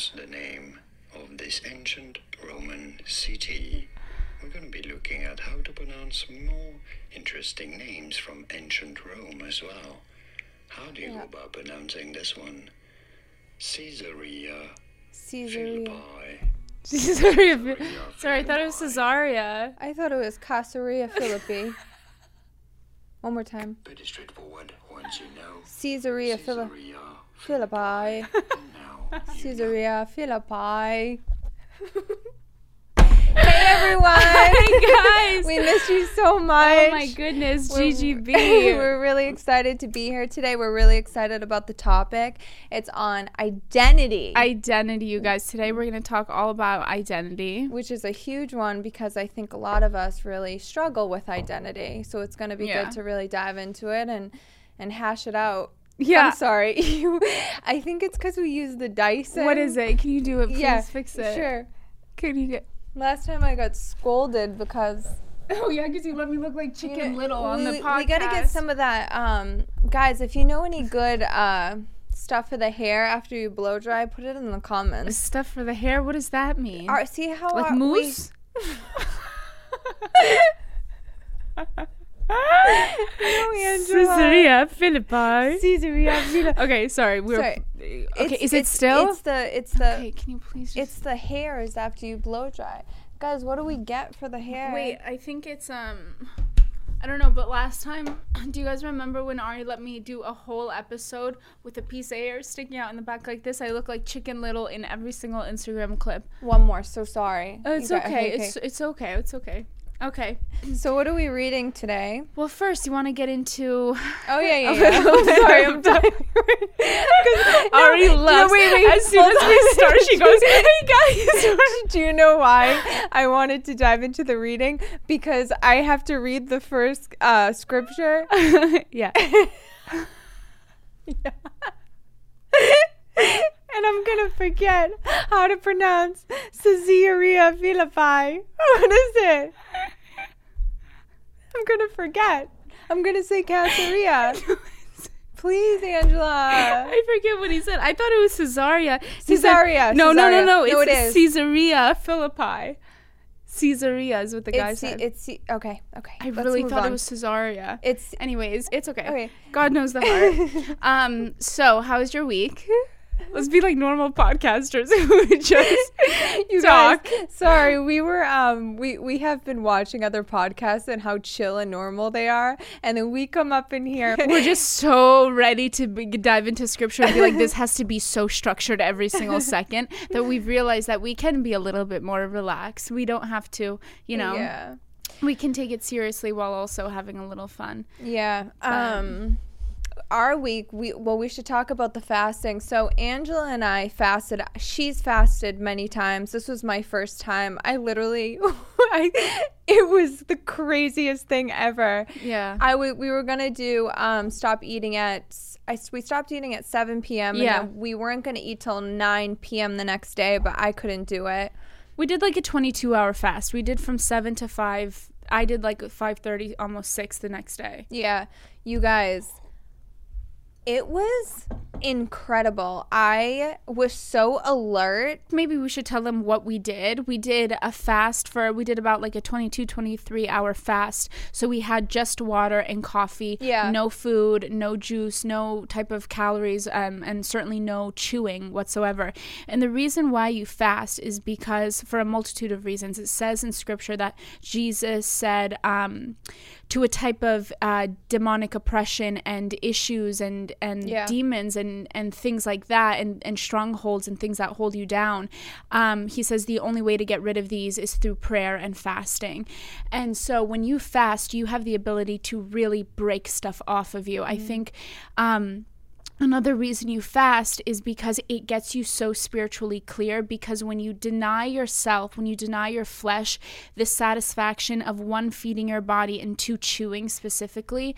pronounce the name of this ancient Roman city. We're going to be looking at how to pronounce more interesting names from ancient Rome as well. How do you go about pronouncing this one? Caesarea Caesarea. Philippi. Caesarea. Sorry, I thought it was Caesarea. I thought it was Caesarea Philippi. One more time. Pretty straightforward once you know. Caesarea Philippi. Caesarea Philippi. Now, you Caesarea Philippi. hey everyone! Hey guys! We missed you so much. Oh my goodness, We're- GGB. We're really excited to be here today. We're really excited about the topic. It's on identity, identity, you guys. Today we're going to talk all about identity. which is a huge one because I think a lot of us really struggle with identity. So it's going to be Yeah. good to really dive into it and and hash it out. Yeah. I'm sorry. You, I think it's because we use the dice. What is it? Can you do it? Please Yeah, fix it. Sure. Can you get? Last time I got scolded because Oh yeah, because you let me look like you Chicken know, Little on we, the we- podcast. We gotta get some of that, um, guys. If you know any good uh, stuff for the hair after you blow dry, put it in the comments. stuff for the hair. What does that mean? Our, see how like our- we- mousse? Angela. Caesarea Philippi. Caesarea Philippi. Okay, sorry. We're Sorry. okay. It's- is it it's- still? It's the it's the okay, can you please? It's the hairs after you blow dry, guys. What do we get for the hair? Wait, I think it's um I don't know, but last time, do you guys remember when Ari let me do a whole episode with a piece of hair sticking out in the back like this? I look like Chicken Little in every single Instagram clip. one more. So sorry. Oh, it's got- okay. It's it's okay. It's okay. Okay. so what are we reading today? Well, first you want to get into Oh yeah, yeah. yeah. I'm sorry. I'm. Ari no, loves. wait, wait, as soon as we start, she goes, "Hey guys." Do you know why I wanted to dive into the reading? Because I have to read the first uh, scripture. yeah. And I'm gonna forget how to pronounce Caesarea Philippi. What is it? I'm gonna forget. I'm gonna say Caesarea. Please, Angela. I forget what he said. I thought it was Caesarea. Said- Caesarea, no, no, no, no. It's it is. Caesarea Philippi. Caesarea is what the guy It's, said. It's okay. Okay. I really thought on. it was Caesarea. It's Anyways, it's okay. okay. God knows the heart. um, so how was your week? Let's be like normal podcasters who just you talk. guys, sorry, we were um we we have been watching other podcasts and how chill and normal they are, and then we come up in here. We're just so ready to be, dive into scripture and be like, this has to be so structured every single second that we've realized that we can be a little bit more relaxed. We don't have to, you know, yeah, we can take it seriously while also having a little fun. yeah. Um, our week, we well, we should talk about the fasting. So Angela and I fasted. She's fasted many times. This was my first time. I literally, I, it was the craziest thing ever. Yeah. I w- we were gonna do um stop eating at I we stopped eating at 7 p.m. and Yeah. then we weren't gonna eat till 9 p.m. the next day, but I couldn't do it. We did like a 22 hour fast. We did from 7 to 5. I did like 5:30 almost 6 the next day. Yeah, you guys, it was incredible. I was so alert. Maybe we should tell them what we did. We did a fast for we did about like a 22 23 hour fast. So we had just water and coffee, Yeah. no food, no juice, no type of calories um, and certainly no chewing whatsoever. And the reason why you fast is because for a multitude of reasons. It says in scripture that Jesus said um, to a type of uh, demonic oppression and issues and and Yeah. demons and and things like that and and strongholds and things that hold you down. Um, he says the only way to get rid of these is through prayer and fasting. And so when you fast you have the ability to really break stuff off of you. I think um, Another reason you fast is because it gets you so spiritually clear. Because when you deny yourself, when you deny your flesh, the satisfaction of one, feeding your body, and two, chewing specifically,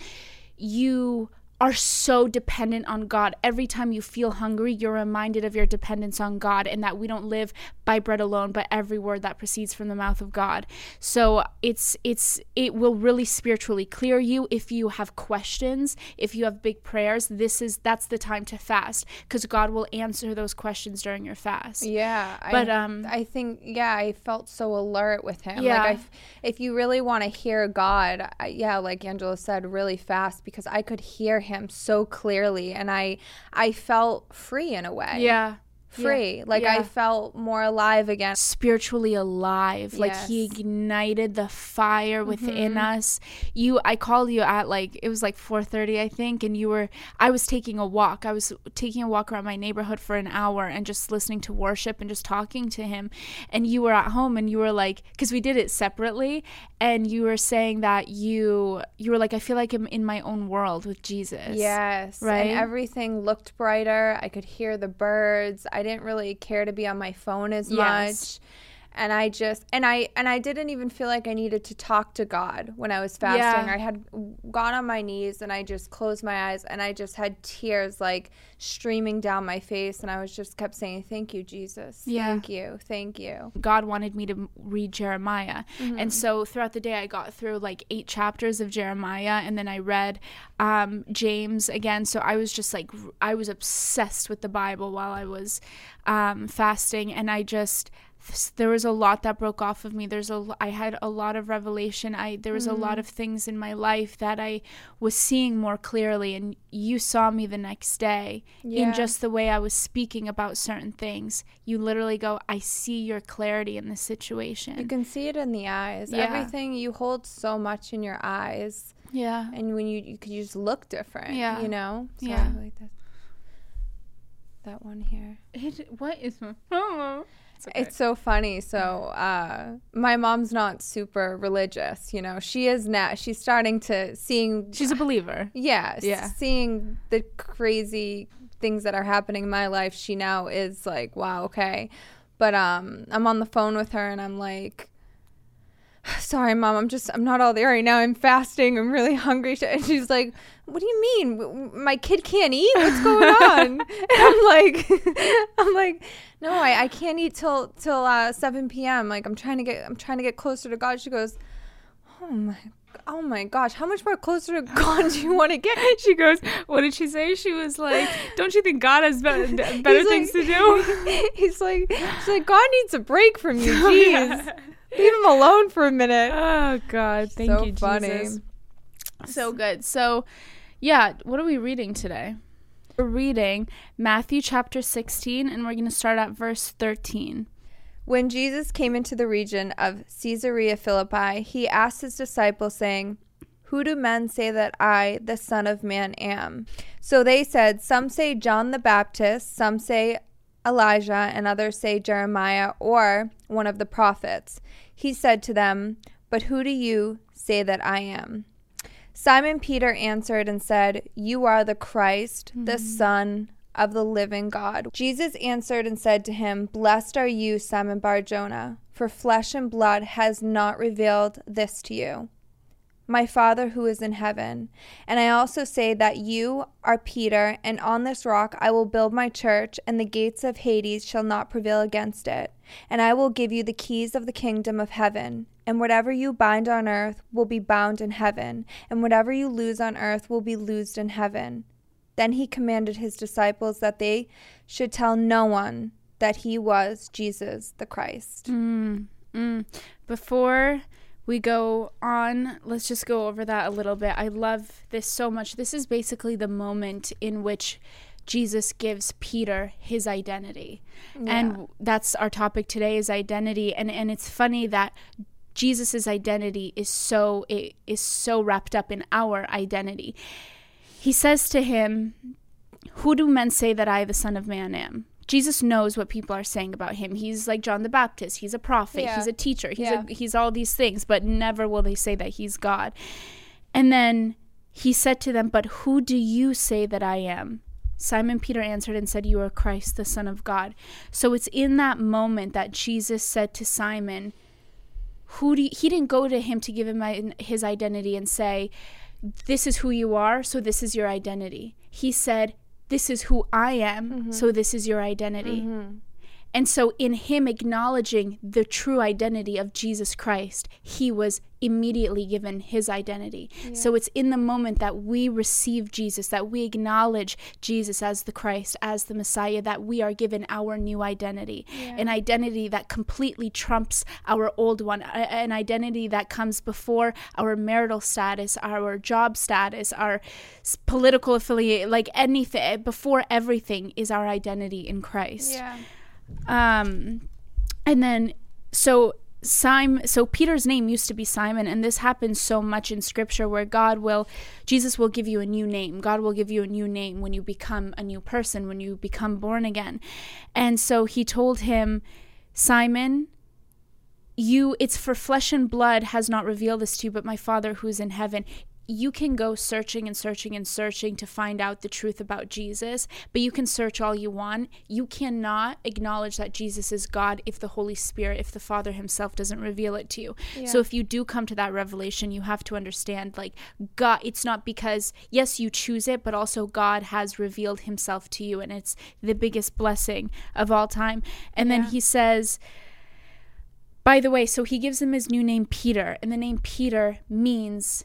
you are so dependent on God. Every time you feel hungry, you're reminded of your dependence on God and that we don't live by bread alone, but every word that proceeds from the mouth of God. So it's it's it will really spiritually clear you if you have questions, if you have big prayers, this is that's the time to fast because God will answer those questions during your fast. Yeah, But, I, um, I think yeah, I felt so alert with him. Yeah. like I if you really want to hear God, I, yeah, like Angela said, really fast because I could hear him so clearly, and I I felt free in a way. Yeah. Free. Like I felt more alive again. spiritually alive like he Mm-hmm. ignited the fire within us you i called you at like it was like 4.30 i think and you were i was taking a walk i was taking a walk around my neighborhood for an hour and just listening to worship and just talking to him and you were at home and you were like because we did it separately and you were saying that you you were like i feel like i'm in my own world with jesus Yes. Right? And everything looked brighter. I could hear the birds. I didn't really care to be on my phone as Yes. much. And I just and I and I didn't even feel like I needed to talk to God when I was fasting. Yeah. I had gone on my knees and I just closed my eyes and I just had tears like streaming down my face and I was just kept saying thank you Jesus. Yeah. Thank you. Thank you. God wanted me to read Jeremiah. Mm-hmm. And so throughout the day, I got through like eight chapters of Jeremiah and then I read um, James again. So I was just like, I was obsessed with the Bible while I was um, fasting. And I just, there was a lot that broke off of me. There's a, I had a lot of revelation. I, there was a lot mm-hmm. of things in my life that I was seeing more clearly. And you saw me the next day Yeah. in just the way I was speaking about certain things. You literally go, I see your clarity in this situation. You can see it in the eyes. Yeah. Everything you hold so much in your eyes. yeah. and when you you could just look different Yeah. you know Sorry, Yeah. like that that one here It, what is my oh, it's okay. it's so funny so uh my mom's not super religious you know she is now she's starting to seeing She's a believer. yeah, Yeah. seeing the crazy things that are happening in my life she now is like wow okay but um i'm on the phone with her and i'm like sorry mom i'm just i'm not all there right now. I'm fasting. I'm really hungry. And she's like what do you mean? My kid can't eat? What's going on? And i'm like i'm like no i, I can't eat till till uh, 7 p.m like i'm trying to get i'm trying to get closer to god. She goes oh my oh my gosh. How much more closer to god do you want to get? She goes, what did she say? She was like, don't you think God has better, better He's things like- to do? he's like she's like god needs a break from you. Jeez. yeah. Leave him alone for a minute Oh God, thank so you, funny Jesus. So good. So, yeah, what are we reading today? We're reading Matthew chapter 16, and we're going to start at verse 13. When Jesus came into the region of Caesarea Philippi, he asked his disciples, saying, Who do men say that I, the Son of Man, am? So they said, Some say John the Baptist, some say Elijah, and others say Jeremiah or one of the prophets. He said to them, But who do you say that I am? Simon Peter answered and said, You are the Christ, the mm-hmm. Son of the living God. Jesus answered and said to him, Blessed are you, Simon Bar Jonah, for flesh and blood has not revealed this to you. My Father who is in heaven. And I also say that you are Peter, and on this rock I will build my church, and the gates of Hades shall not prevail against it. And I will give you the keys of the kingdom of heaven. And whatever you bind on earth will be bound in heaven, and whatever you loose on earth will be loosed in heaven. Then he commanded his disciples that they should tell no one that he was Jesus the Christ. Mm, mm. Before we go on, let's just go over that a little bit. I love this so much. This is basically the moment in which Jesus gives Peter his identity. And that's our topic today is identity and and it's funny that Jesus's identity is so it is so wrapped up in our identity. He says to him, "Who do men say that I the son of man am?" Jesus knows what people are saying about him. He's like John the Baptist. He's a prophet. Yeah. He's a teacher. He's Yeah. a, he's all these things, but never will they say that he's God. And then he said to them, "But who do you say that I am?" Simon Peter answered and said, "You are Christ, the Son of God." So it's in that moment that Jesus said to Simon, "Who do you, he didn't go to him to give him his identity and say, this is who you are, so this is your identity. He said, this is who I am, mm-hmm. so this is your identity. Mm-hmm. And so, in him acknowledging the true identity of Jesus Christ, he was immediately given his identity. Yeah. So, it's in the moment that we receive Jesus, that we acknowledge Jesus as the Christ, as the Messiah, that we are given our new identity. Yeah. An identity that completely trumps our old one, an identity that comes before our marital status, our job status, our political affiliate, like anything, before everything is our identity in Christ. Yeah. Um, and then so Simon, so Peter's name used to be Simon, and this happens so much in scripture where God will, Jesus will give you a new name. God will give you a new name when you become a new person, when you become born again. And so he told him, Simon, you, it's for flesh and blood has not revealed this to you, but my Father who is in heaven you can go searching and searching and searching to find out the truth about Jesus, but you can search all you want. You cannot acknowledge that Jesus is God if the Holy Spirit, if the Father Himself doesn't reveal it to you. Yeah. So if you do come to that revelation, you have to understand like God, it's not because, yes, you choose it, but also God has revealed Himself to you, and it's the biggest blessing of all time. And yeah. then He says, by the way, so he gives him his new name, Peter, and the name Peter means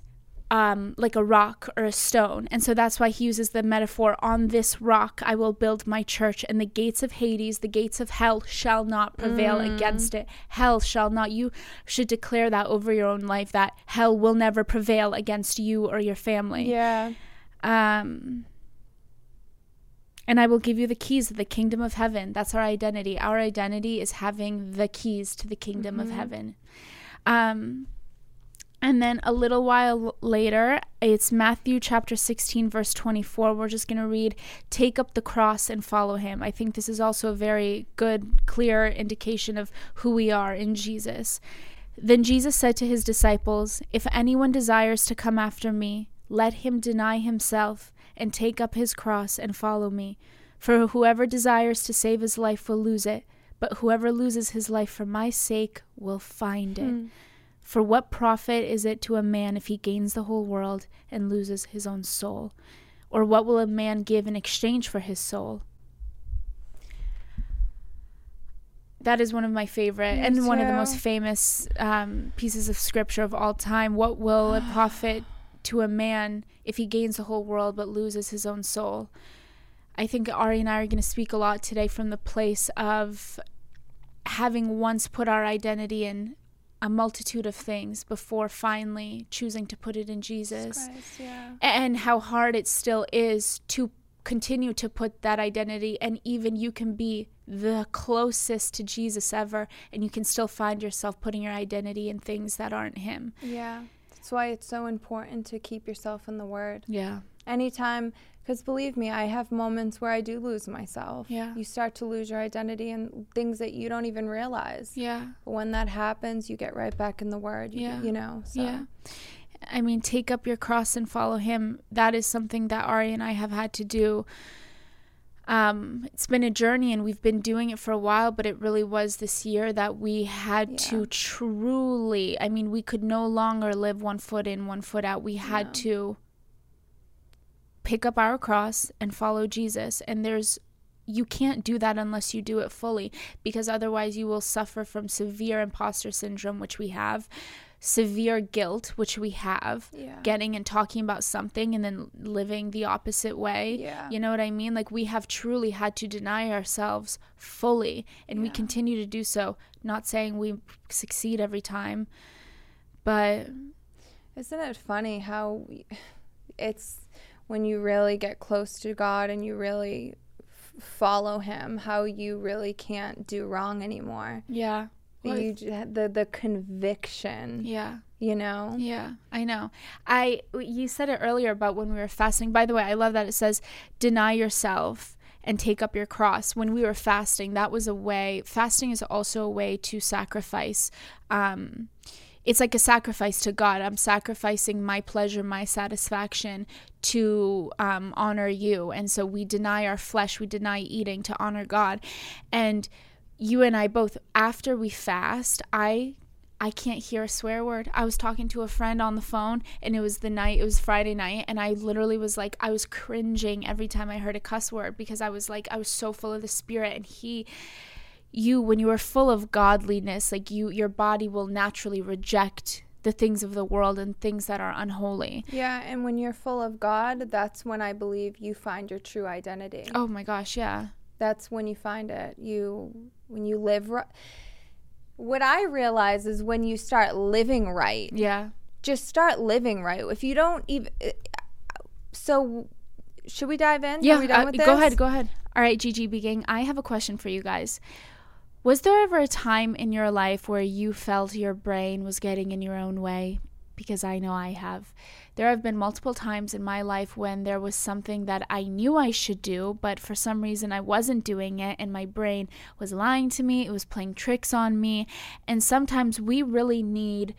um, like a rock or a stone. And so that's why he uses the metaphor on this rock I will build my church, and the gates of Hades, the gates of hell, shall not prevail mm. against it. Hell shall not. You should declare that over your own life that hell will never prevail against you or your family. Yeah. Um, and I will give you the keys of the kingdom of heaven. That's our identity. Our identity is having the keys to the kingdom mm-hmm. of heaven. Um, and then a little while later, it's Matthew chapter 16, verse 24. We're just going to read, Take up the cross and follow him. I think this is also a very good, clear indication of who we are in Jesus. Then Jesus said to his disciples, If anyone desires to come after me, let him deny himself and take up his cross and follow me. For whoever desires to save his life will lose it, but whoever loses his life for my sake will find it. Hmm. For what profit is it to a man if he gains the whole world and loses his own soul? Or what will a man give in exchange for his soul? That is one of my favorite Me and too. one of the most famous um, pieces of scripture of all time. What will it profit to a man if he gains the whole world but loses his own soul? I think Ari and I are going to speak a lot today from the place of having once put our identity in a multitude of things before finally choosing to put it in Jesus. Christ, yeah. And how hard it still is to continue to put that identity and even you can be the closest to Jesus ever and you can still find yourself putting your identity in things that aren't him. Yeah. That's why it's so important to keep yourself in the word. Yeah. Anytime because believe me, I have moments where I do lose myself. Yeah. You start to lose your identity and things that you don't even realize. Yeah. But when that happens, you get right back in the word. You, yeah. You know, so. Yeah. I mean, take up your cross and follow him. That is something that Ari and I have had to do. Um, it's been a journey and we've been doing it for a while, but it really was this year that we had yeah. to truly, I mean, we could no longer live one foot in, one foot out. We had no. to pick up our cross and follow Jesus. And there's you can't do that unless you do it fully because otherwise you will suffer from severe imposter syndrome which we have severe guilt which we have yeah. getting and talking about something and then living the opposite way yeah. you know what i mean like we have truly had to deny ourselves fully and yeah. we continue to do so not saying we succeed every time but isn't it funny how we, it's when you really get close to God and you really f- follow Him, how you really can't do wrong anymore. Yeah. Well, you the the conviction. Yeah. You know. Yeah, I know. I you said it earlier about when we were fasting. By the way, I love that it says deny yourself and take up your cross. When we were fasting, that was a way. Fasting is also a way to sacrifice. Um, it's like a sacrifice to God. I'm sacrificing my pleasure, my satisfaction to um, honor you. And so we deny our flesh, we deny eating to honor God. And you and I both, after we fast, I I can't hear a swear word. I was talking to a friend on the phone and it was the night, it was Friday night, and I literally was like, I was cringing every time I heard a cuss word because I was like, I was so full of the spirit. And he, you, when you are full of godliness, like you, your body will naturally reject the things of the world and things that are unholy. Yeah, and when you're full of God, that's when I believe you find your true identity. Oh my gosh, yeah. That's when you find it. You when you live right. What I realize is when you start living right. Yeah. Just start living right. If you don't even so should we dive in? Yeah, Are we done uh, with go ahead, go ahead. All right, GGB gang, I have a question for you guys. Was there ever a time in your life where you felt your brain was getting in your own way? Because I know I have. There have been multiple times in my life when there was something that I knew I should do, but for some reason I wasn't doing it, and my brain was lying to me, it was playing tricks on me. And sometimes we really need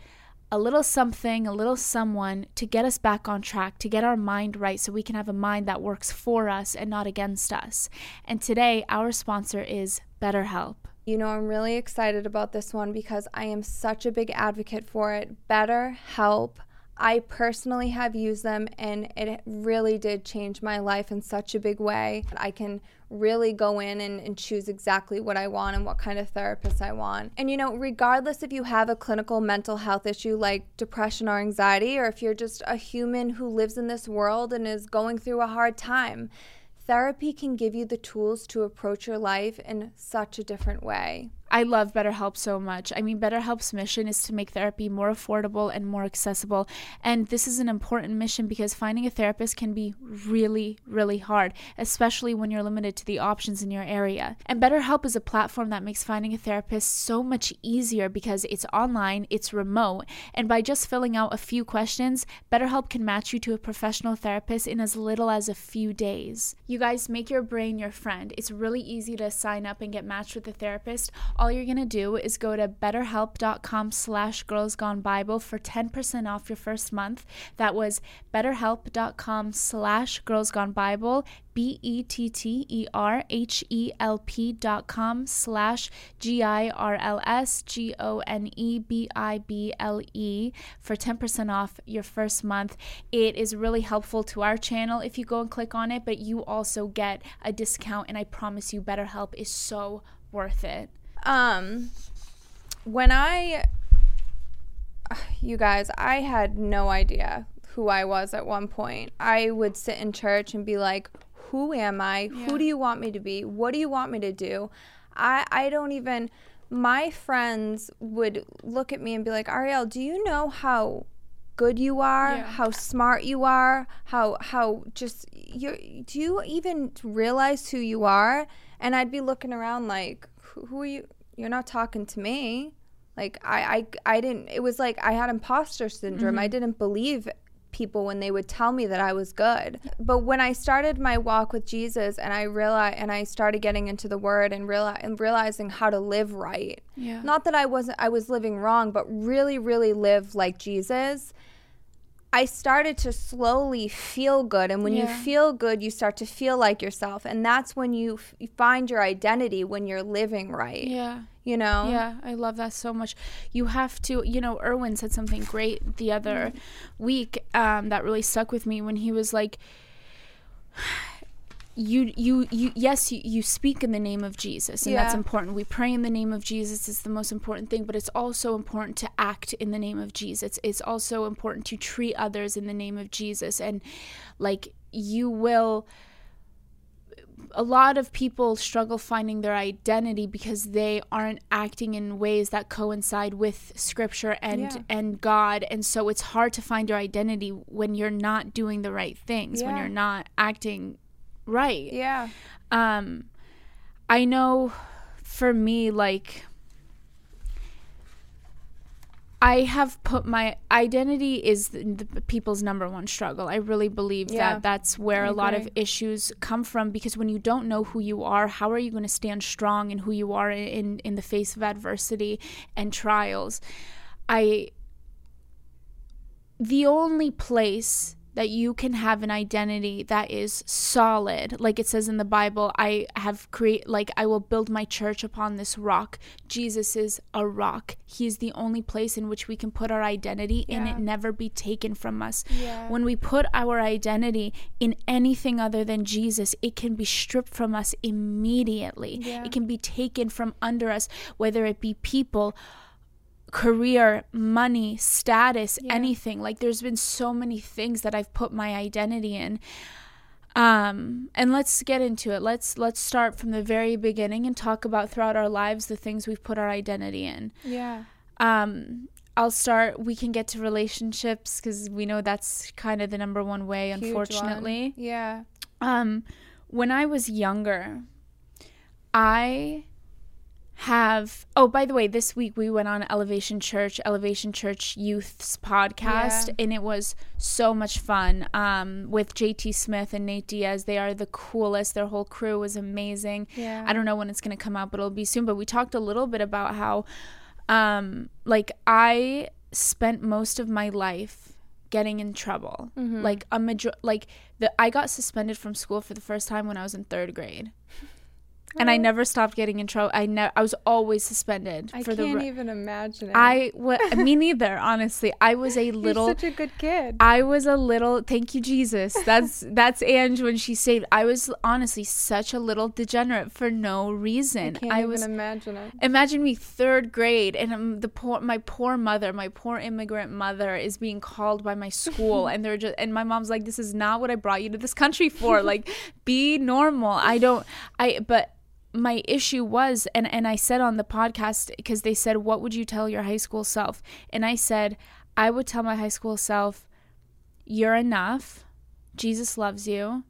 a little something, a little someone to get us back on track, to get our mind right so we can have a mind that works for us and not against us. And today, our sponsor is BetterHelp. You know, I'm really excited about this one because I am such a big advocate for it. Better help. I personally have used them and it really did change my life in such a big way. I can really go in and, and, choose exactly what I want and what kind of therapist I want. And you know, regardless if you have a clinical mental health issue like depression or anxiety, or if you're just a human who lives in this world and is going through a hard time, therapy can give you the tools to approach your life in such a different way. I love BetterHelp so much. I mean, BetterHelp's mission is to make therapy more affordable and more accessible. And this is an important mission because finding a therapist can be really, really hard, especially when you're limited to the options in your area. And BetterHelp is a platform that makes finding a therapist so much easier because it's online, it's remote, and by just filling out a few questions, BetterHelp can match you to a professional therapist in as little as a few days. You guys make your brain your friend. It's really easy to sign up and get matched with a therapist all you're going to do is go to betterhelp.com slash girlsgonebible for 10% off your first month. That was betterhelp.com slash girlsgonebible, B-E-T-T-E-R-H-E-L-P dot com slash G-I-R-L-S-G-O-N-E-B-I-B-L-E for 10% off your first month. It is really helpful to our channel if you go and click on it, but you also get a discount, and I promise you BetterHelp is so worth it. Um, when I, you guys, I had no idea who I was at one point. I would sit in church and be like, who am I? Yeah. Who do you want me to be? What do you want me to do? I, I don't even, my friends would look at me and be like, Ariel, do you know how good you are, Yeah. how smart you are, how, how just, you do you even realize who you are? And I'd be looking around like, who, who are you? You're not talking to me. Like I, I, I didn't. It was like I had imposter syndrome. I mm-hmm. didn't believe people when they would tell me that I was good. But when I started my walk with Jesus and I realized and I started getting into the word and reali- and realizing how to live right. Yeah. Not that I wasn't I was living wrong, but really really live like Jesus. I started to slowly feel good and when you feel good you start to feel like yourself and that's when you, f- you find your identity when you're living right. Yeah. You know? Yeah, I love that so much. You have to, you know, Erwin said something great the other week um, that really stuck with me when he was like, you, you, you, yes, you, you speak in the name of Jesus, and that's important. We pray in the name of Jesus, it's the most important thing, but it's also important to act in the name of Jesus. It's also important to treat others in the name of Jesus. And like, you will a lot of people struggle finding their identity because they aren't acting in ways that coincide with scripture and Yeah. and God and so it's hard to find your identity when you're not doing the right things when you're not acting right Yeah. um I know for me like I have put my identity is the, the people's number one struggle. I really believe Yeah. that that's where a lot of issues come from because when you don't know who you are, how are you going to stand strong in who you are in in the face of adversity and trials? I the only place that you can have an identity that is solid. Like it says in the Bible, I have create like I will build my church upon this rock. Jesus is a rock. He's the only place in which we can put our identity and it never be taken from us. Yeah. When we put our identity in anything other than Jesus, it can be stripped from us immediately. Yeah. It can be taken from under us, whether it be people, career, money, status, Yeah. anything. Like there's been so many things that I've put my identity in. Um and let's get into it. Let's let's start from the very beginning and talk about throughout our lives the things we've put our identity in. Yeah. Um I'll start we can get to relationships cuz we know that's kind of the number one way Huge one. unfortunately. Yeah. Um, when I was younger, I have. Oh, by the way, this week we went on Elevation Church, Elevation Church Youth's podcast, Yeah. and it was so much fun. Um, with JT Smith and Nate Diaz, they are the coolest. Their whole crew was amazing. Yeah. I don't know when it's gonna come out, but it'll be soon. But we talked a little bit about how, um, like I spent most of my life getting in trouble. Mm-hmm. Like a major, like the I got suspended from school for the first time when I was in third grade, and I Oh. never stopped getting in trouble. I ne- I was always suspended I for the. can't re- even imagine it. I wa- me neither. Honestly, I was a You're little. such a good kid. I was a little thank you Jesus. That's that's Ange when she saved. I was honestly such a little degenerate for no reason. I can't I even was imagine it. imagine me third grade and um, the poor my poor mother, my poor immigrant mother is being called by my school and they're just and my mom's like this is not what I brought you to this country for. like be normal. I don't I but my issue was and and I said on the podcast because they said what would you tell your high school self? And I said I would tell my high school self you're enough. Jesus loves you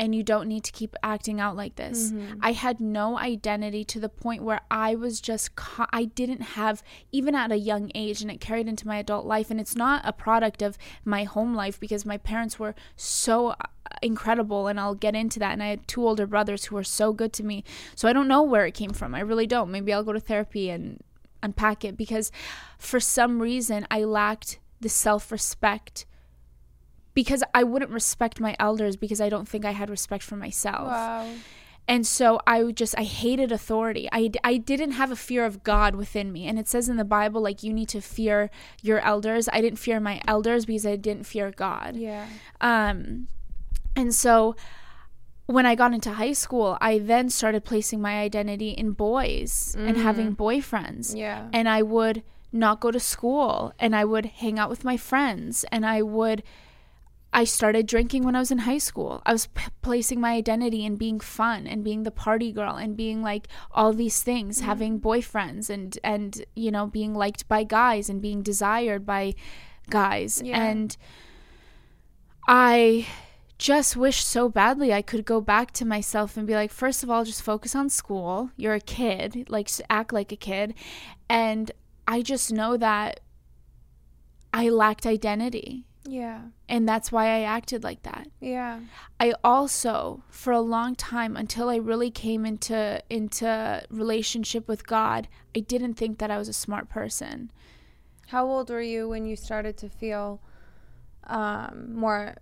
and you don't need to keep acting out like this. I had no identity to the point where I was just co- I didn't have even at a young age and it carried into my adult life and it's not a product of my home life because my parents were so uh, incredible and I'll get into that and I had two older brothers who were so good to me. So I don't know where it came from. I really don't. Maybe I'll go to therapy and unpack it because for some reason I lacked the self-respect because I wouldn't respect my elders because I don't think I had respect for myself. Wow. And so I just, I hated authority. I, I didn't have a fear of God within me. And it says in the Bible, like, you need to fear your elders. I didn't fear my elders because I didn't fear God. Yeah. Um, and so when I got into high school, I then started placing my identity in boys and having boyfriends Yeah. and I would not go to school and I would hang out with my friends and I would I started drinking when I was in high school. I was p- placing my identity in being fun and being the party girl and being like all these things, mm-hmm. having boyfriends and and you know being liked by guys and being desired by guys. Yeah. And I just wish so badly I could go back to myself and be like, first of all, just focus on school. You're a kid, like act like a kid. And I just know that I lacked identity. Yeah. And that's why I acted like that. Yeah. I also, for a long time, until I really came into into relationship with God, I didn't think that I was a smart person. How old were you when you started to feel um, more,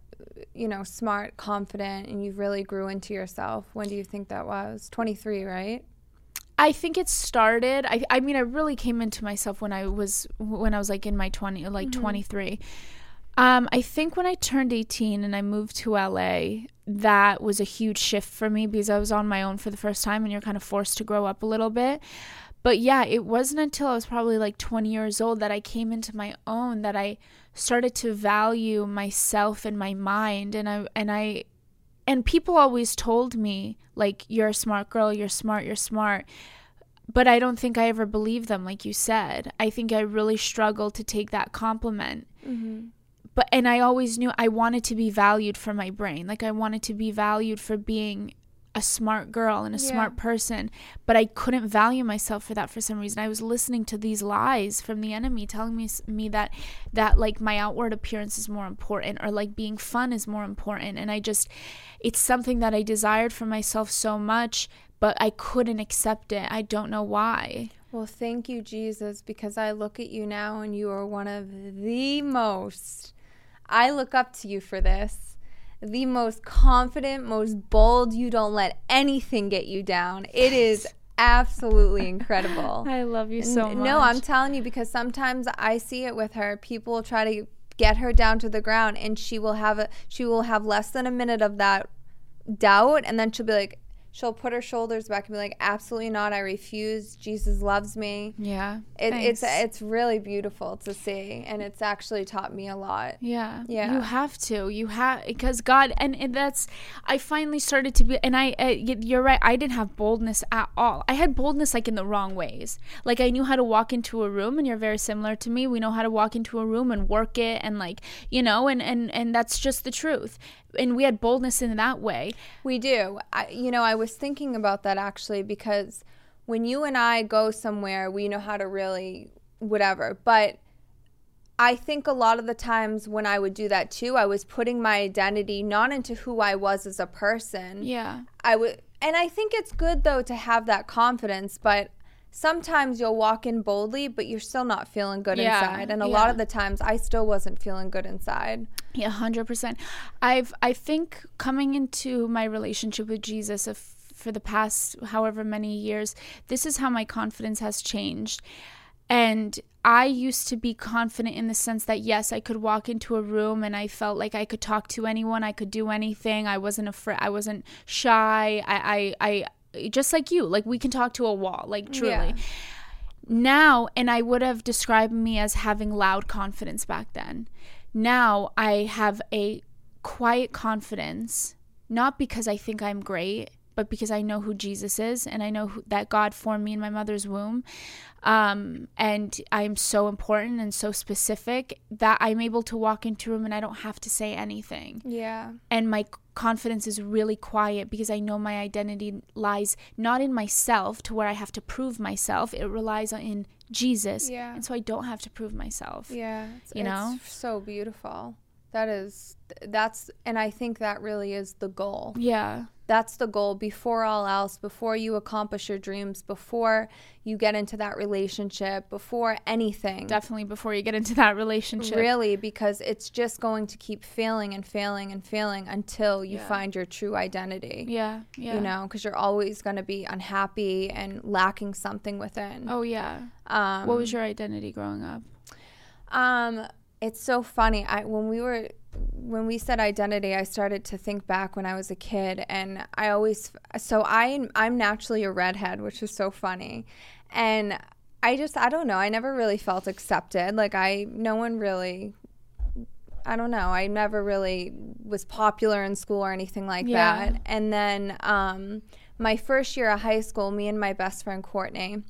you know, smart, confident, and you really grew into yourself? When do you think that was? 23, right? I think it started. I I mean, I really came into myself when I was when I was like in my twenty, like twenty three. Um, I think when I turned eighteen and I moved to LA, that was a huge shift for me because I was on my own for the first time, and you're kind of forced to grow up a little bit. But yeah, it wasn't until I was probably like 20 years old that I came into my own that I started to value myself and my mind and I and I and people always told me like you're a smart girl, you're smart, you're smart. But I don't think I ever believed them like you said. I think I really struggled to take that compliment Mm-hmm. But and I always knew I wanted to be valued for my brain. Like I wanted to be valued for being a smart girl and a Yeah. smart person, but I couldn't value myself for that for some reason. I was listening to these lies from the enemy telling me me that that like my outward appearance is more important or like being fun is more important and I just it's something that I desired for myself so much, but I couldn't accept it. I don't know why. Well, thank you, Jesus, because I look at you now and you are one of the most I look up to you for this. The most confident, most bold, you don't let anything get you down. It is absolutely incredible. I love you so much. No, I'm telling you because sometimes I see it with her. People try to get her down to the ground and she will have a she will have less than a minute of that doubt and then she'll be like she'll put her shoulders back and be like absolutely not i refuse jesus loves me yeah. it, it's it's really beautiful to see and it's actually taught me a lot Yeah. Yeah. You have to. You have because God and, and that's I finally started to be and I uh, you're right. I didn't have boldness at all. I had boldness like in the wrong ways. Like I knew how to walk into a room and you're very similar to me. We know how to walk into a room and work it and like, you know, and and and that's just the truth. And we had boldness in that way. We do. I, you know, I was thinking about that actually because when you and I go somewhere, we know how to really whatever. But I think a lot of the times when I would do that too, I was putting my identity not into who I was as a person. Yeah. I would, and I think it's good though to have that confidence, but sometimes you'll walk in boldly, but you're still not feeling good Yeah, inside. And a lot of the times, I still wasn't feeling good inside. Yeah, hundred percent. I've I think coming into my relationship with Jesus of, for the past however many years, this is how my confidence has changed. And I used to be confident in the sense that yes, I could walk into a room and I felt like I could talk to anyone, I could do anything. I wasn't afraid. I wasn't shy. I I, I just like you, like we can talk to a wall, like truly Yeah. now and i would have described me as having loud confidence back then now i have a quiet confidence not because i think i'm great but because i know who jesus is and i know who, that god formed me in my mother's womb um, and i'm so important and so specific that i'm able to walk into a room and i don't have to say anything Yeah. and my confidence is really quiet because I know my identity lies not in myself to where I have to prove myself. It relies on in Jesus. Yeah. And so I don't have to prove myself. Yeah, it's, You know? it's so beautiful. That is that's and I think that really is the goal. Yeah. That's the goal before all else, before you accomplish your dreams, before you get into that relationship, before anything. Definitely before you get into that relationship. Really, because it's just going to keep failing and failing and failing until you Yeah. find your true identity. Yeah. Yeah. You know, because you're always going to be unhappy and lacking something within. Oh yeah. um, What was your identity growing up? Um, it's so funny. I when we were when we said identity, I started to think back when I was a kid, and I always so I I'm naturally a redhead, which is so funny, and I just I don't know. I never really felt accepted. Like I no one really. I don't know. I never really was popular in school or anything like Yeah. that. And then um, my first year of high school, me and my best friend Courtney,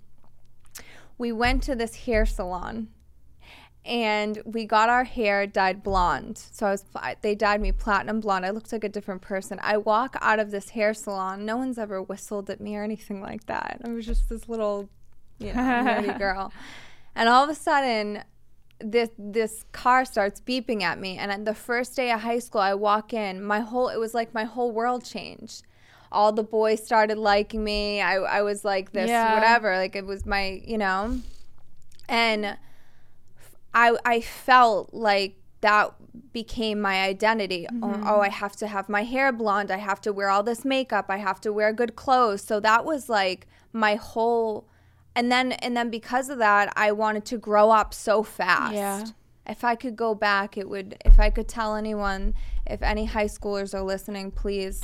we went to this hair salon and we got our hair dyed blonde. So I was they dyed me platinum blonde. I looked like a different person. I walk out of this hair salon. No one's ever whistled at me or anything like that. I was just this little, you know, nerdy girl. And all of a sudden, this this car starts beeping at me. And on the first day of high school, I walk in. My whole it was like my whole world changed. All the boys started liking me. I I was like this Yeah. whatever. Like it was my you know, and I I felt like that became my identity. Oh, mm-hmm. oh, I have to have my hair blonde. I have to wear all this makeup. I have to wear good clothes. So that was like my whole and then and then because of that, I wanted to grow up so fast. Yeah. If I could go back, it would if I could tell anyone if any high schoolers are listening, please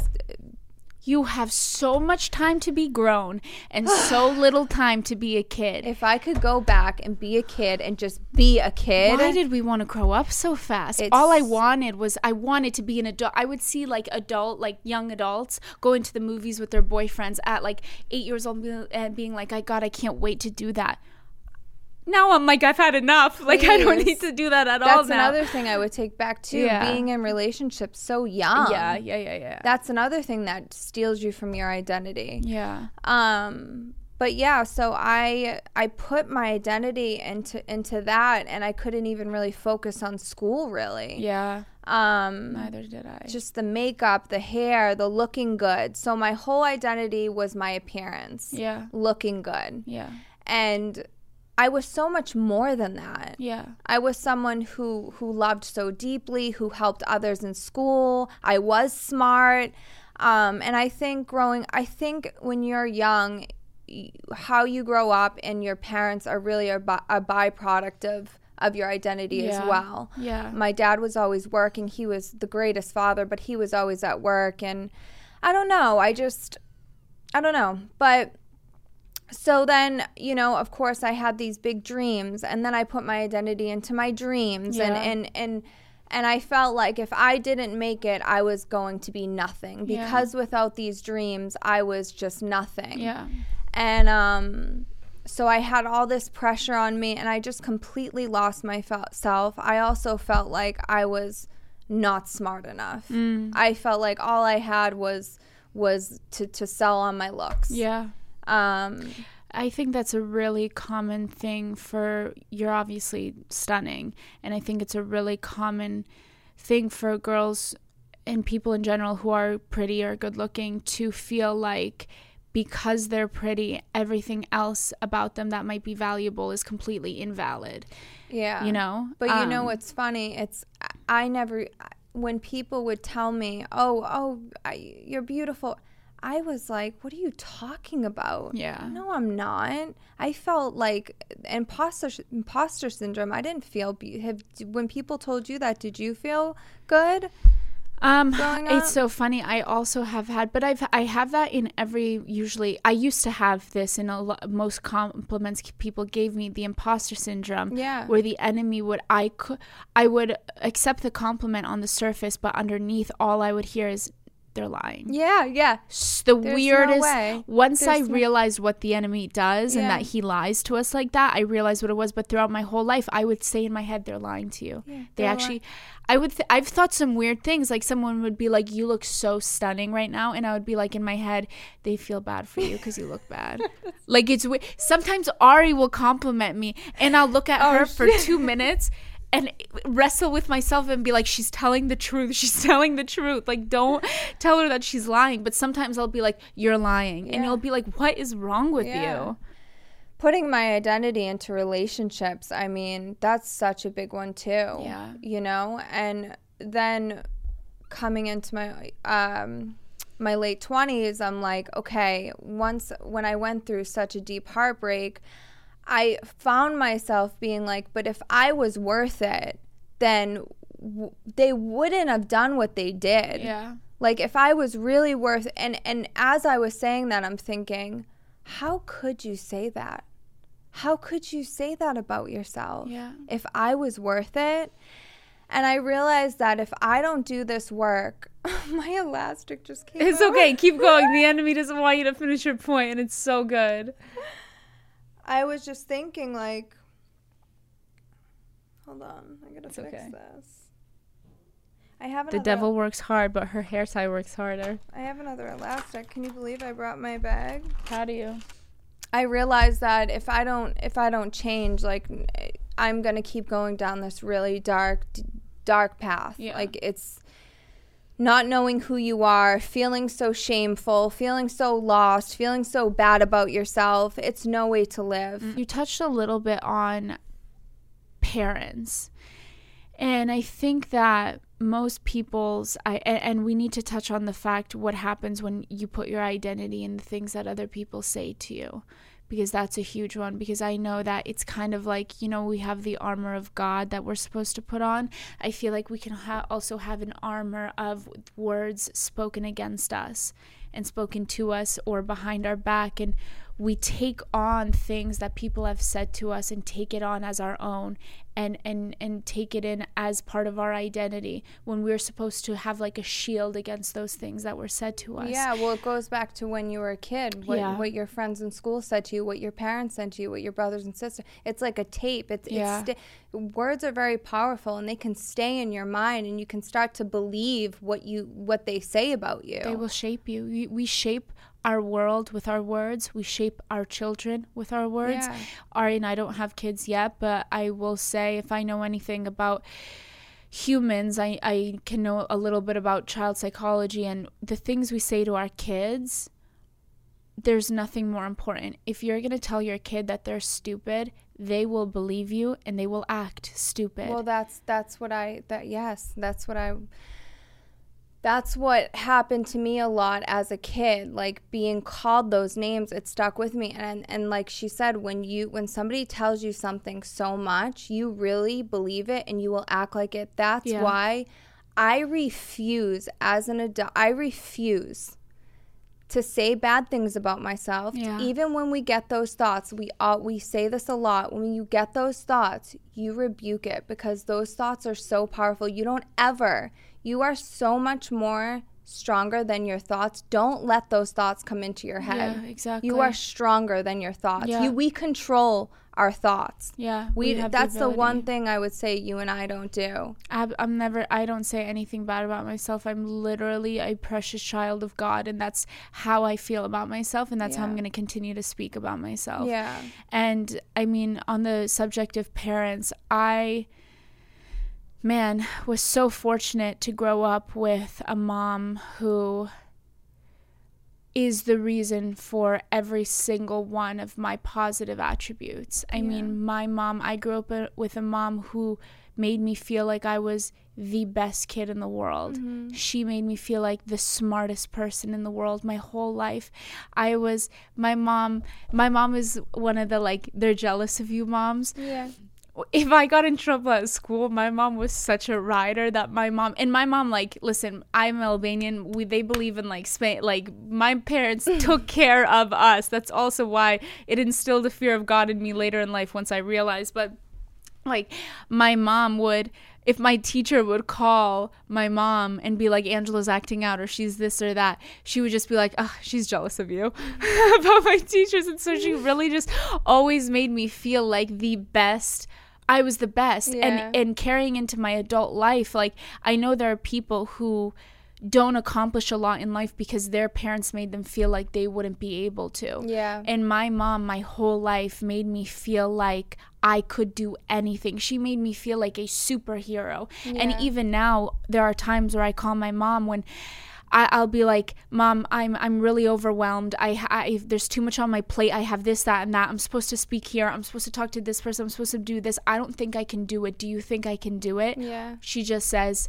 You have so much time to be grown and so little time to be a kid. if I could go back and be a kid and just be a kid. Why did we want to grow up so fast? It's- All I wanted was I wanted to be an adult. I would see like adult, like young adults going to the movies with their boyfriends at like eight years old and being like, "I God, I can't wait to do that." Now I'm like, I've had enough. Like I don't need to do that at all That's another thing I would take back too. Yeah. Being in relationships so young. yeah, yeah, yeah, yeah. That's another thing that steals you from your identity. yeah. Um but yeah, so I I put my identity into into that and I couldn't even really focus on school really. Yeah. Um Neither did I. just the makeup, the hair, the looking good. So my whole identity was my appearance. yeah. Looking good. Yeah. And I was so much more than that. Yeah. I was someone who who loved so deeply, who helped others in school. I was smart. Um, and I think growing, I think when you're young, how you grow up and your parents are really a, by, a byproduct of of your identity as well. Yeah. My dad was always working. He was the greatest father, but he was always at work. And I don't know. I just, I don't know. But so then, you know, of course, I had these big dreams, and then I put my identity into my dreams, and Yeah. and and and I felt like if I didn't make it, I was going to be nothing Yeah. because without these dreams, I was just nothing. Yeah. And um, so I had all this pressure on me, and I just completely lost myself. I also felt like I was not smart enough. Mm. I felt like all I had was was to to sell on my looks. Yeah. Um, I think that's a really common thing for you're obviously stunning and I think it's a really common thing for girls and people in general who are pretty or good looking to feel like because they're pretty everything else about them that might be valuable is completely invalid yeah. you know But you know Um, what's funny? It's I never when people would tell me, "Oh, oh, I, you're beautiful." I was like, "What are you talking about?" Yeah. No, I'm not. I felt like imposter imposter syndrome. I didn't feel be- have when people told you that, did you feel good? Um, it's so funny. I also have had, but I've I have that in every. Usually, I used to have this in a lot. Most compliments people gave me the imposter syndrome. Yeah. where the enemy would I could I would accept the compliment on the surface, but underneath, all I would hear is they're lying. Yeah, yeah. The There's no weirdest. way. Once I no- realized what the enemy does and that he lies to us like that, I realized what it was. But throughout my whole life, I would say in my head, "They're lying to you." Yeah, they actually, I would. Th- I've thought some weird things. Like someone would be like, "You look so stunning right now," and I would be like in my head, "They feel bad for you because you look bad." like it's weird. Sometimes Ari will compliment me, and I'll look at Oh, her for two minutes. And wrestle with myself and be like, she's telling the truth. She's telling the truth. Like, don't tell her that she's lying. But sometimes I'll be like, you're lying. And Yeah. you'll be like, what is wrong with Yeah. you? Putting my identity into relationships, I mean, that's such a big one too. Yeah. You know, and then coming into my um my late 20s, I'm like, okay, once when I went through such a deep heartbreak, I found myself being like, but if I was worth it, then w- they wouldn't have done what they did. Yeah. Like if I was really worth and and as I was saying that I'm thinking, how could you say that? How could you say that about yourself? Yeah. If I was worth it? And I realized that if I don't do this work, my elastic just came It's out. okay. Keep going. The enemy doesn't want you to finish your point, and it's so good. I was just thinking like Hold on, I gotta It's fix okay. this. I have The another, devil works hard, but her hair tie works harder. I have another elastic. Can you believe I brought my bag? How do you? I realize that if I don't if I don't change, like I'm gonna keep going down this really dark, d- dark path. Yeah. Like it's not knowing who you are, feeling so shameful, feeling so lost, feeling so bad about yourself. It's no way to live. You touched a little bit on parents. And I think that most people's I and, we need to touch on the fact what happens when you put your identity in the things that other people say to you because that's a huge one because I know that it's kind of like you know we have the armor of God that we're supposed to put on. I feel like we can ha- also have an armor of words spoken against us and spoken to us or behind our back. And we take on things that people have said to us and take it on as our own and and and take it in as part of our identity when we're supposed to have like a shield against those things that were said to us Yeah, well, it goes back to when you were a kid. What, Yeah. what your friends in school said to you, what your parents said to you, what your brothers and sisters. It's like a tape. It's, Yeah. it's words are very powerful, and they can stay in your mind, and you can start to believe what you what they say about you. they will shape you we, we shape our world with our words we shape our children with our words Yeah. ari and i don't have kids yet but i will say if i know anything about humans I, I can know a little bit about child psychology and the things we say to our kids there's nothing more important. If you're going to tell your kid that they're stupid, they will believe you and they will act stupid. Well, that's that's what I that yes, that's what I that's what happened to me a lot as a kid like being called those names it stuck with me and and like she said when you when somebody tells you something so much you really believe it and you will act like it that's Yeah. why i refuse as an adult i refuse to say bad things about myself Yeah. even when we get those thoughts we all we say this a lot when you get those thoughts you rebuke it because those thoughts are so powerful you don't ever you are so much more stronger than your thoughts. Don't let those thoughts come into your head. Yeah, exactly. you are stronger than your thoughts. Yeah. you, we control our thoughts. Yeah, we, have that's the, one thing i would say you and i don't do. I'm, I'm never i don't say anything bad about myself. I'm literally a precious child of god and that's how i feel about myself and that's how i'm going to continue to speak about myself. Yeah. And i mean on the subject of parents i man was so fortunate to grow up with a mom who is the reason for every single one of my positive attributes. I Yeah. mean, my mom, I grew up with a mom who made me feel like I was the best kid in the world. Mm-hmm. She made me feel like the smartest person in the world my whole life. I was my mom, my mom is one of the like they're jealous of you moms yeah if I got in trouble at school, my mom was such a rider that my mom and my mom like listen, I'm Albanian. We they believe in like Spain. Like my parents took care of us. That's also why it instilled a fear of God in me later in life once I realized. But like my mom would if my teacher would call my mom and be like angela's acting out or she's this or that she would just be like oh she's jealous of you about my teachers and so she really just always made me feel like the best i was the best Yeah. and and carrying into my adult life like i know there are people who don't accomplish a lot in life because their parents made them feel like they wouldn't be able to yeah and my mom, my whole life, made me feel like I could do anything. She made me feel like a superhero. And even now, there are times where I call my mom when. I, I'll be like, Mom, I'm I'm really overwhelmed. I, I there's too much on my plate. I have this, that, and that. I'm supposed to speak here. I'm supposed to talk to this person. I'm supposed to do this. I don't think I can do it. Do you think I can do it? yeah She just says,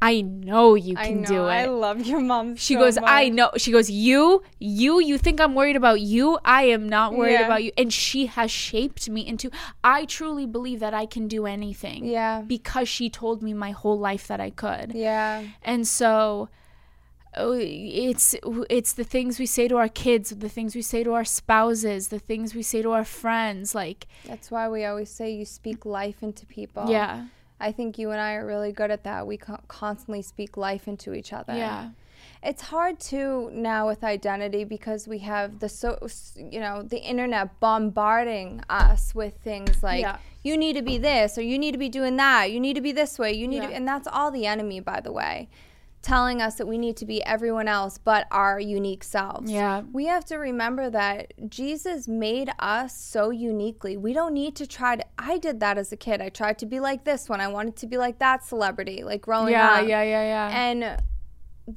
I know you can know do it. i love your mom She so goes, I know. She goes, you, you, you think I'm worried about you? I am not worried Yeah. about you. And she has shaped me into. I truly believe that I can do anything. yeah Because she told me my whole life that I could. yeah And so oh, it's it's the things we say to our kids, the things we say to our spouses, the things we say to our friends. Like, That's why we always say you speak life into people. yeah, I think you and I are really good at that. We co- constantly speak life into each other. yeah, It's hard too now with identity because we have the so you know the internet bombarding us with things like Yeah. you need to be this or you need to be doing that. You need to be this way. You need Yeah. to and that's all the enemy by the way. Telling us that we need to be everyone else but our unique selves. yeah, We have to remember that Jesus made us so uniquely. We don't need to try to. I did that as a kid. I tried to be like this one. I wanted to be like that celebrity, like growing yeah, up. yeah, yeah, yeah. Yeah. And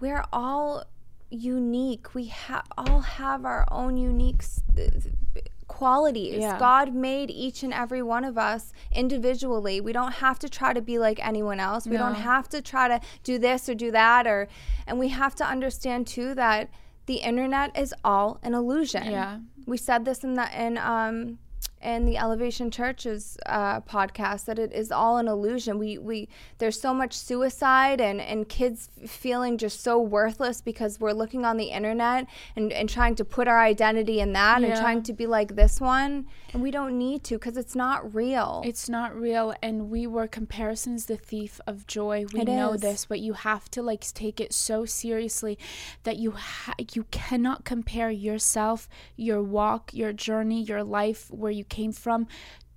we're all unique. We ha- all have our own unique s- qualities. Yeah. God made each and every one of us individually. We don't have to try to be like anyone else. We don't have to try to do this or do that or and we have to understand too that the internet is all an illusion. Yeah. We said this in the in um in the Elevation Church's uh, podcast that it is all an illusion. We we there's so much suicide and and kids feeling just so worthless because we're looking on the internet and and trying to put our identity in that and trying to be like this one and we don't need to because it's not real. It's not real, and we were comparison's the thief of joy. We It know is. this, but you have to like take it so seriously that you ha- you cannot compare yourself, your walk, your journey, your life, where you came from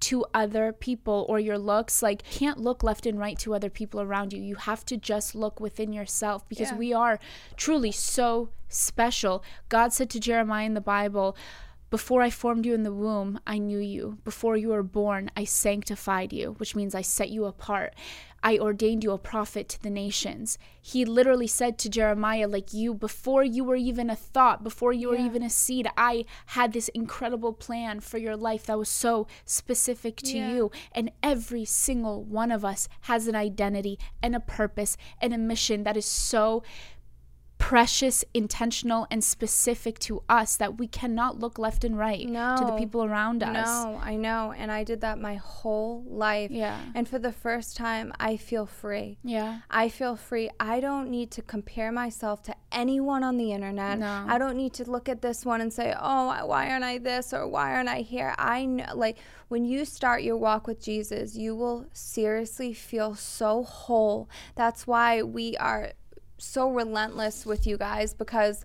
to other people or your looks. Like can't look left and right to other people around you. You have to just look within yourself because Yeah. we are truly so special. God said to jeremiah in the bible Before I formed you in the womb, I knew you. Before you were born, I sanctified you, which means I set you apart. I ordained you a prophet to the nations. He literally said to Jeremiah, like you, before you were even a thought, before you were Yeah. even a seed, I had this incredible plan for your life that was so specific to Yeah. you. And every single one of us has an identity and a purpose and a mission that is so precious, intentional, and specific to us that we cannot look left and right to the people around us. No, I know. And I did that my whole life. Yeah. And for the first time, I feel free. Yeah. I feel free. I don't need to compare myself to anyone on the internet. No. I don't need to look at this one and say, "Oh, why aren't I this or why aren't I here?" I know like when you start your walk with Jesus, you will seriously feel so whole. That's why we are so relentless with you guys because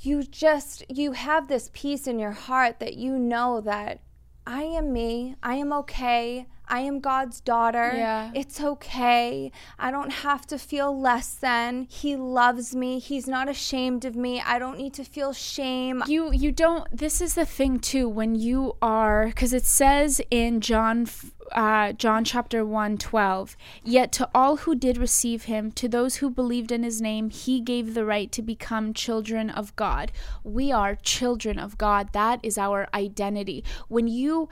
you just you have this peace in your heart that you know that I am me. I am okay. I am God's daughter. Yeah. It's okay. I don't have to feel less than. He loves me. He's not ashamed of me. I don't need to feel shame. you you don't this is the thing too when you are because it says in john uh, john chapter 1 12 yet to all who did receive him to those who believed in his name he gave the right to become children of god we are children of god that is our identity when you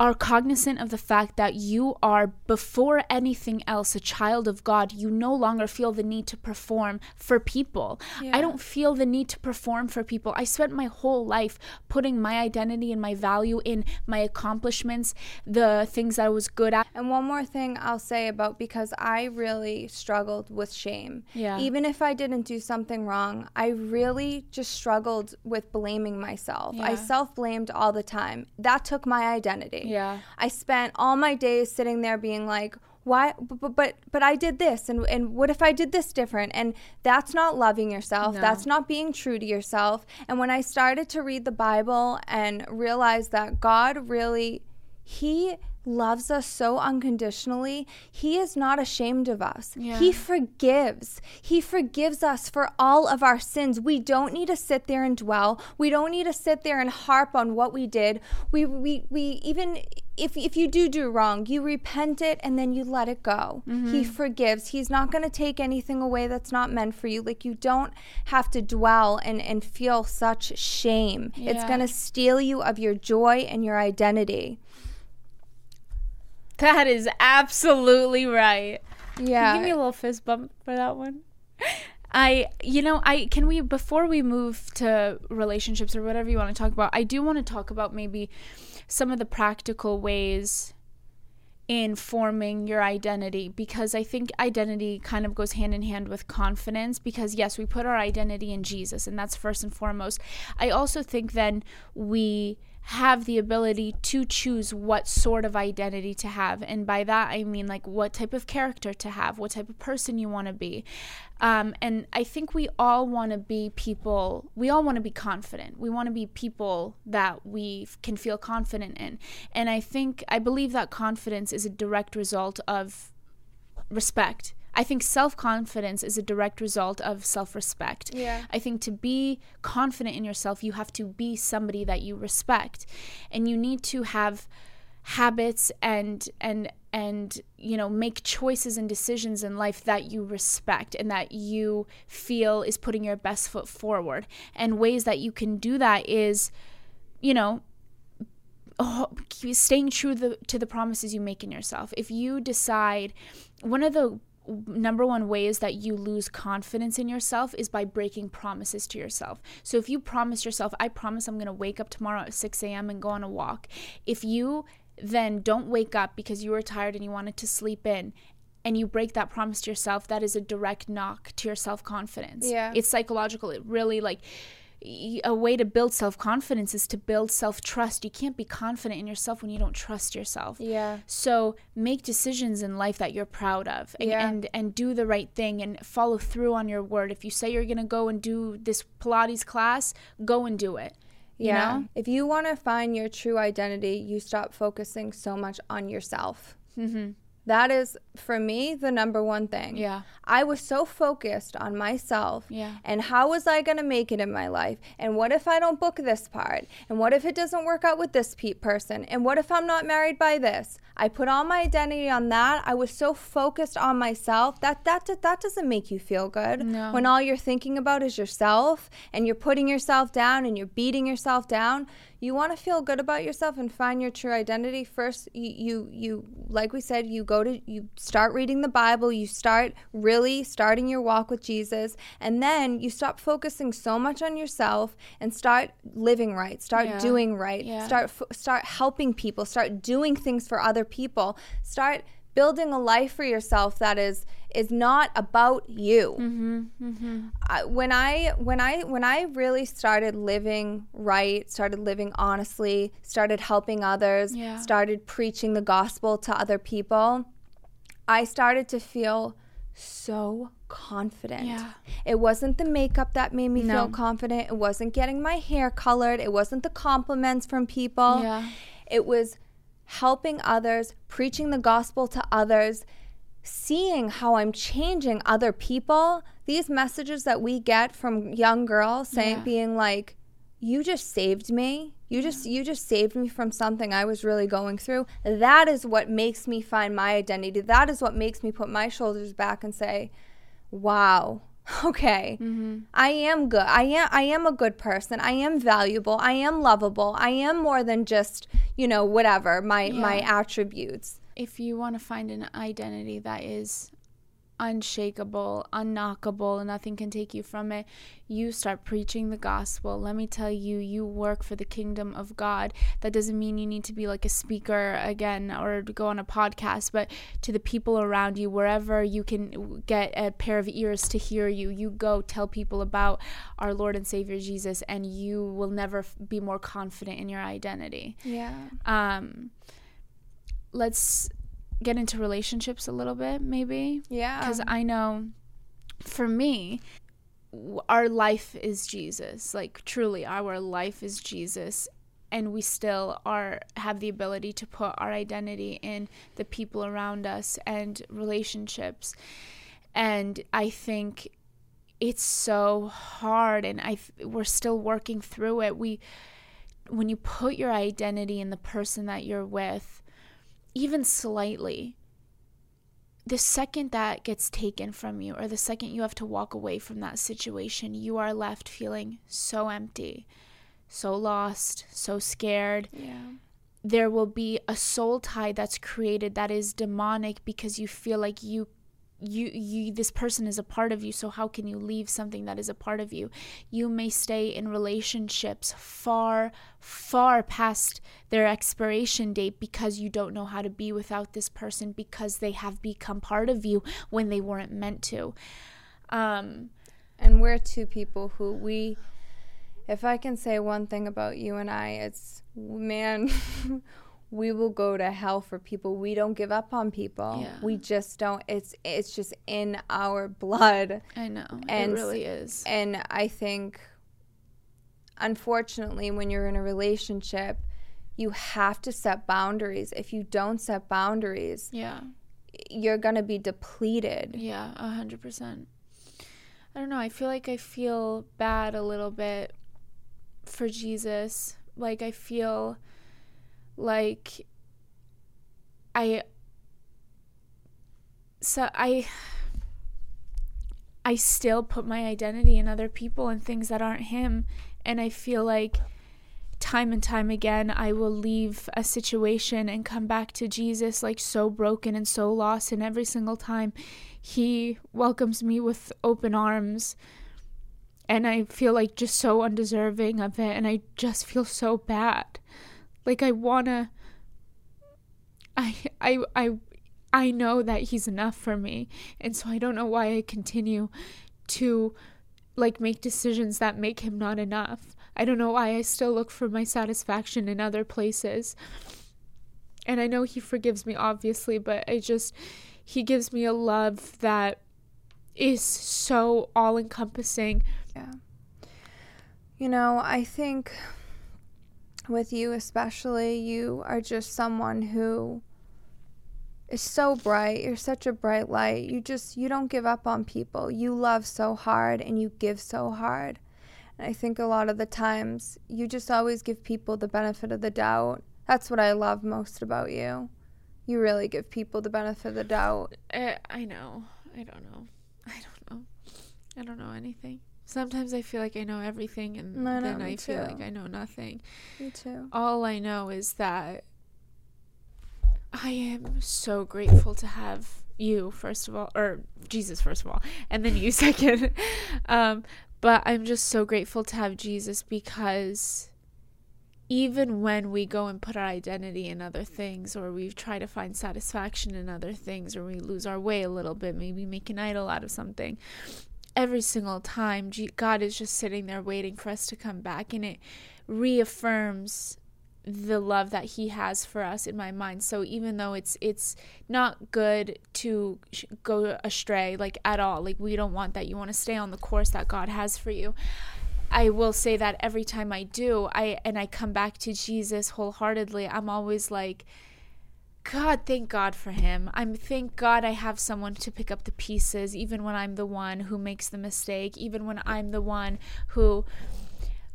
are cognizant of the fact that you are, before anything else, a child of God, you no longer feel the need to perform for people. I don't feel the need to perform for people. I spent my whole life putting my identity and my value in my accomplishments, the things that I was good at. And one more thing I'll say about because I really struggled with shame. Yeah. Even if I didn't do something wrong, I really just struggled with blaming myself. Yeah. I self blamed all the time. That took my identity. Yeah. I spent all my days sitting there being like, why but but but I did this and and what if I did this different and that's not loving yourself No. that's not being true to yourself and when I started to read the Bible and realize that God really he loves us so unconditionally he is not ashamed of us. Yeah. he forgives. He forgives us for all of our sins. We don't need to sit there and dwell. We don't need to sit there and harp on what we did. We we, we even if, if you do do wrong you repent it and then you let it go. He mm-hmm. forgives. He's not going to take anything away that's not meant for you. Like you don't have to dwell and and feel such shame. It's going to steal you of your joy and your identity That is absolutely right. yeah Can you give me a little fist bump for that one? I, you know, I can we before we move to relationships or whatever you want to talk about, I do want to talk about maybe some of the practical ways in forming your identity because I think identity kind of goes hand in hand with confidence because yes, we put our identity in Jesus and that's first and foremost. I also think then we have the ability to choose what sort of identity to have. And by that, I mean like what type of character to have, what type of person you want to be. Um, and I think we all want to be people, we all want to be confident. We want to be people that we can feel confident in. And I think, I believe that confidence is a direct result of respect. I think self confidence is a direct result of self respect. Yeah. I think to be confident in yourself, you have to be somebody that you respect. And you need to have habits and and and you know make choices and decisions in life that you respect and that you feel is putting your best foot forward and ways that you can do that is you know oh, staying true the, to the promises you make in yourself. If you decide, one of the number one ways that you lose confidence in yourself is by breaking promises to yourself. So if you promise yourself, I promise I'm going to wake up tomorrow at 6 a.m. and go on a walk. If you then don't wake up because you were tired and you wanted to sleep in, and you break that promise to yourself, that is a direct knock to your self confidence. Yeah. It's psychological. It really like a way to build self confidence is to build self trust. You can't be confident in yourself when you don't trust yourself. Yeah. So make decisions in life that you're proud of and, Yeah. and and do the right thing and follow through on your word. If you say you're gonna go and do this Pilates class, go and do it. You yeah. know? If you want to find your true identity, you stop focusing so much on yourself. Mm-hmm. That is, for me, the number one thing. Yeah. I was so focused on myself Yeah. and how was I going to make it in my life? And what if I don't book this part? And what if it doesn't work out with this pe- person? And what if I'm not married by this? I put all my identity on that. I was so focused on myself. That that that doesn't make you feel good. No. When all you're thinking about is yourself and you're putting yourself down and you're beating yourself down, you want to feel good about yourself and find your true identity first you, you you like we said you go to you start reading the bible you start really starting your walk with jesus and then you stop focusing so much on yourself and start living right start Yeah. doing right Yeah. start f- start helping people start doing things for other people start building a life for yourself that is is not about you mm-hmm, mm-hmm. I, when I when I when I really started living right, started living honestly, started helping others, Yeah. started preaching the gospel to other people, I started to feel so confident. Yeah. It wasn't the makeup that made me feel confident. It wasn't getting my hair colored. It wasn't the compliments from people. Yeah. It was helping others, preaching the gospel to others, seeing how I'm changing other people. These messages that we get from young girls saying Yeah. being like, "You just saved me. You just you just saved me from something I was really going through." That is what makes me find my identity. That is what makes me put my shoulders back and say, "Wow, okay. Mm-hmm. I am good. I am i am a good person. I am valuable. I am lovable. I am more than just you know whatever my my Yeah. if you want to find an identity that is unshakable, unknockable, nothing can take you from it, you start preaching the gospel. Let me tell you, you work for the kingdom of God. That doesn't mean you need to be like a speaker again or go on a podcast, but to the people around you, wherever you can get a pair of ears to hear you, you go tell people about our Lord and Savior Jesus, and you will never f- be more confident in your identity yeah um let's get into relationships a little bit maybe. Yeah. Because i know for me our life is jesus. Like truly our life is jesus. And we still are have the ability to put our identity in the people around us and relationships. And i think it's so hard and i we're still working through it. We when you put your identity in the person that you're with, even slightly, the second that gets taken from you, or the second you have to walk away from that situation, you are left feeling so empty, so lost, so scared. yeah There will be a soul tie that's created that is demonic because you feel like you you you this person is a part of you so how can you leave something that is a part of you? You may stay in relationships far far past their expiration date because you don't know how to be without this person because they have become part of you when they weren't meant to. Um and we're two people who we if i can say one thing about you and i it's man we will go to hell for people we don't give up on people Yeah. we just don't it's it's just in our blood i know And- it really is And I think, unfortunately, when you're in a relationship, you have to set boundaries. If you don't set boundaries, yeah you're going to be depleted. Yeah, a hundred percent. I don't know. I feel like I feel bad a little bit for Jesus. Like I feel like I so I I still put my identity in other people and things that aren't him. And I feel like time and time again I will leave a situation and come back to Jesus like so broken and so lost. And every single time he welcomes me with open arms. And I feel like just so undeserving of it. And I just feel so bad like I want to I I I I know that he's enough for me and so I don't know why I continue to like make decisions that make him not enough. I don't know why I still look for my satisfaction in other places. And I know he forgives me obviously, but I just he gives me a love that is so all encompassing. Yeah. You know, I think with you especially, you are just someone who is so bright. You're such a bright light. You just you don't give up on people. You love so hard and you give so hard. And I think a lot of the times you just always give people the benefit of the doubt. That's what I love most about you. You really give people the benefit of the doubt. I, I know. I don't know. I don't know. I don't know anything. Sometimes I feel like I know everything, and I know, then I feel like I know nothing. Me too. All I know is that I am so grateful to have you, first of all, or Jesus, first of all, and then you second. um, but I'm just so grateful to have Jesus because even when we go and put our identity in other things, or we try to find satisfaction in other things, or we lose our way a little bit, maybe make an idol out of something, every single time, God is just sitting there waiting for us to come back, and it reaffirms the love that he has for us in my mind. So even though it's it's not good to go astray like at all like we don't want that. You want to stay on the course that God has for you. I will say that every time I do I and I come back to Jesus wholeheartedly I'm always like God, thank God for him. I'm thank God I have someone to pick up the pieces, even when I'm the one who makes the mistake, even when I'm the one who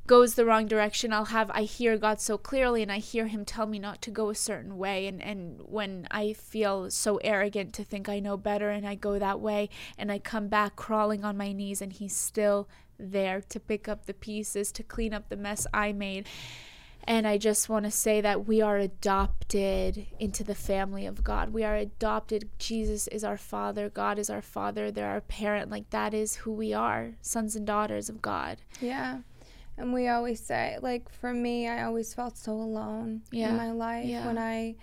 goes the wrong direction. I'll have I hear God so clearly and I hear him tell me not to go a certain way and and when I feel so arrogant to think I know better and I go that way and I come back crawling on my knees and he's still there to pick up the pieces, to clean up the mess I made. And I just want to say that we are adopted into the family of God. We are adopted. Jesus is our father. God is our father. They're our parent. Like that is who we are sons and daughters of God. Yeah. And we always say, like, for me, I always felt so alone Yeah. in my life. Yeah. When I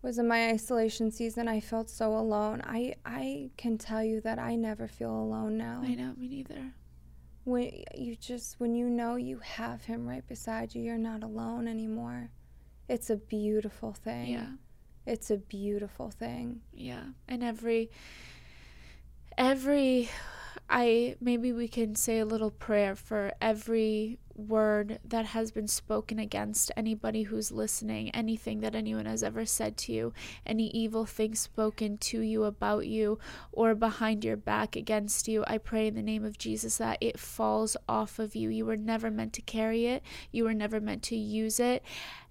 was in my isolation season, I felt so alone. I, I can tell you that I never feel alone now. I know, me neither. When you just, when you know you have him right beside you, you're not alone anymore. It's a beautiful thing. Yeah. It's a beautiful thing. Yeah. And every every I maybe we can say a little prayer for every word that has been spoken against anybody who's listening, anything that anyone has ever said to you, any evil thing spoken to you about you or behind your back against you. I pray in the name of Jesus that it falls off of you. You were never meant to carry it. You were never meant to use it.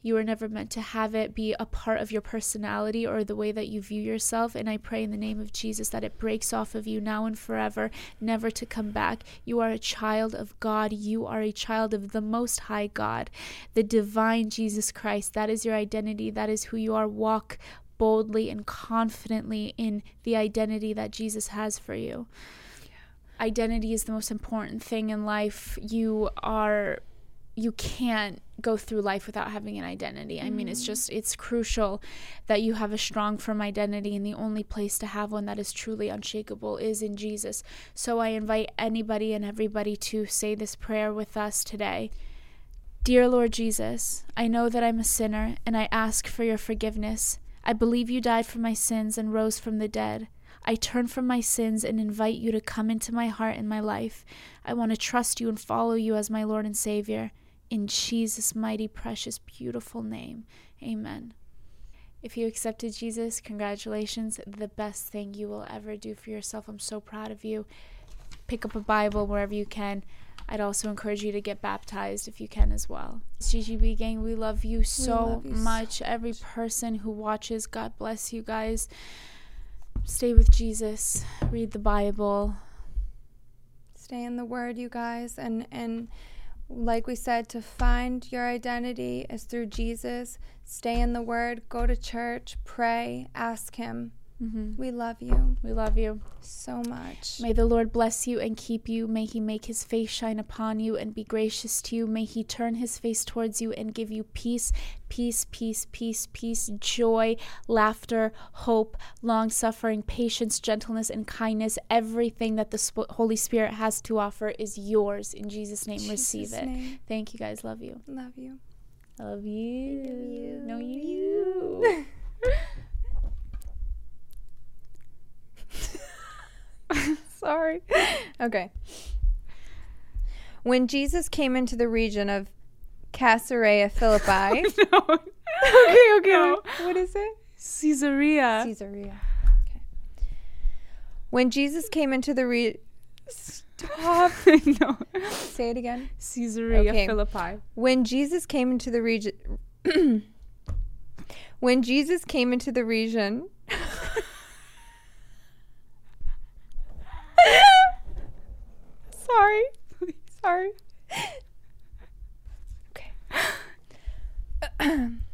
You were never meant to have it be a part of your personality or the way that you view yourself. And I pray in the name of Jesus that it breaks off of you now and forever, never to come back. You are a child of God. You are a child of the Most High God, the divine Jesus Christ. That is your identity. That is who you are. Walk boldly and confidently in the identity that Jesus has for you. Identity is the most important thing in life. You are you can't go through life without having an identity. I mean, it's mm. just it's crucial that you have a strong firm identity and the only place to have one that is truly unshakable is in Jesus. So I invite anybody and everybody to say this prayer with us today. Dear Lord Jesus, I know that I'm a sinner and I ask for your forgiveness. I believe you died for my sins and rose from the dead. I turn from my sins and invite you to come into my heart and my life. I want to trust you and follow you as my Lord and Savior. In Jesus' mighty, precious, beautiful name. Amen. If you accepted Jesus, congratulations. The best thing you will ever do for yourself. I'm so proud of you. Pick up a Bible wherever you can. I'd also encourage you to get baptized if you can as well. GGB gang, we love you so love you so much. Every person who watches, God bless you guys. Stay with Jesus. Read the Bible. stay in the word you guys and and like we said to find your identity is through jesus. Stay in the word go to church pray ask him hmm we love you We love you. so much May the Lord bless you and keep you. May he make his face shine upon you and be gracious to you. May he turn his face towards you and give you peace, peace, peace, peace, peace, joy, laughter, hope, long suffering, patience, gentleness, and kindness. Everything that the Sp- Holy Spirit has to offer is yours. In Jesus' name, receive it. name. Thank you guys. Love you. love you I love you. Love you. No, you. sorry okay when jesus came into the region of caesarea philippi no. okay okay No. what is it Caesarea. Caesarea. Okay. When Jesus came into the re Stop. no. Say it again. Caesarea Okay. Philippi. When Jesus came into the region When Jesus came into the region Sorry. Sorry. Okay.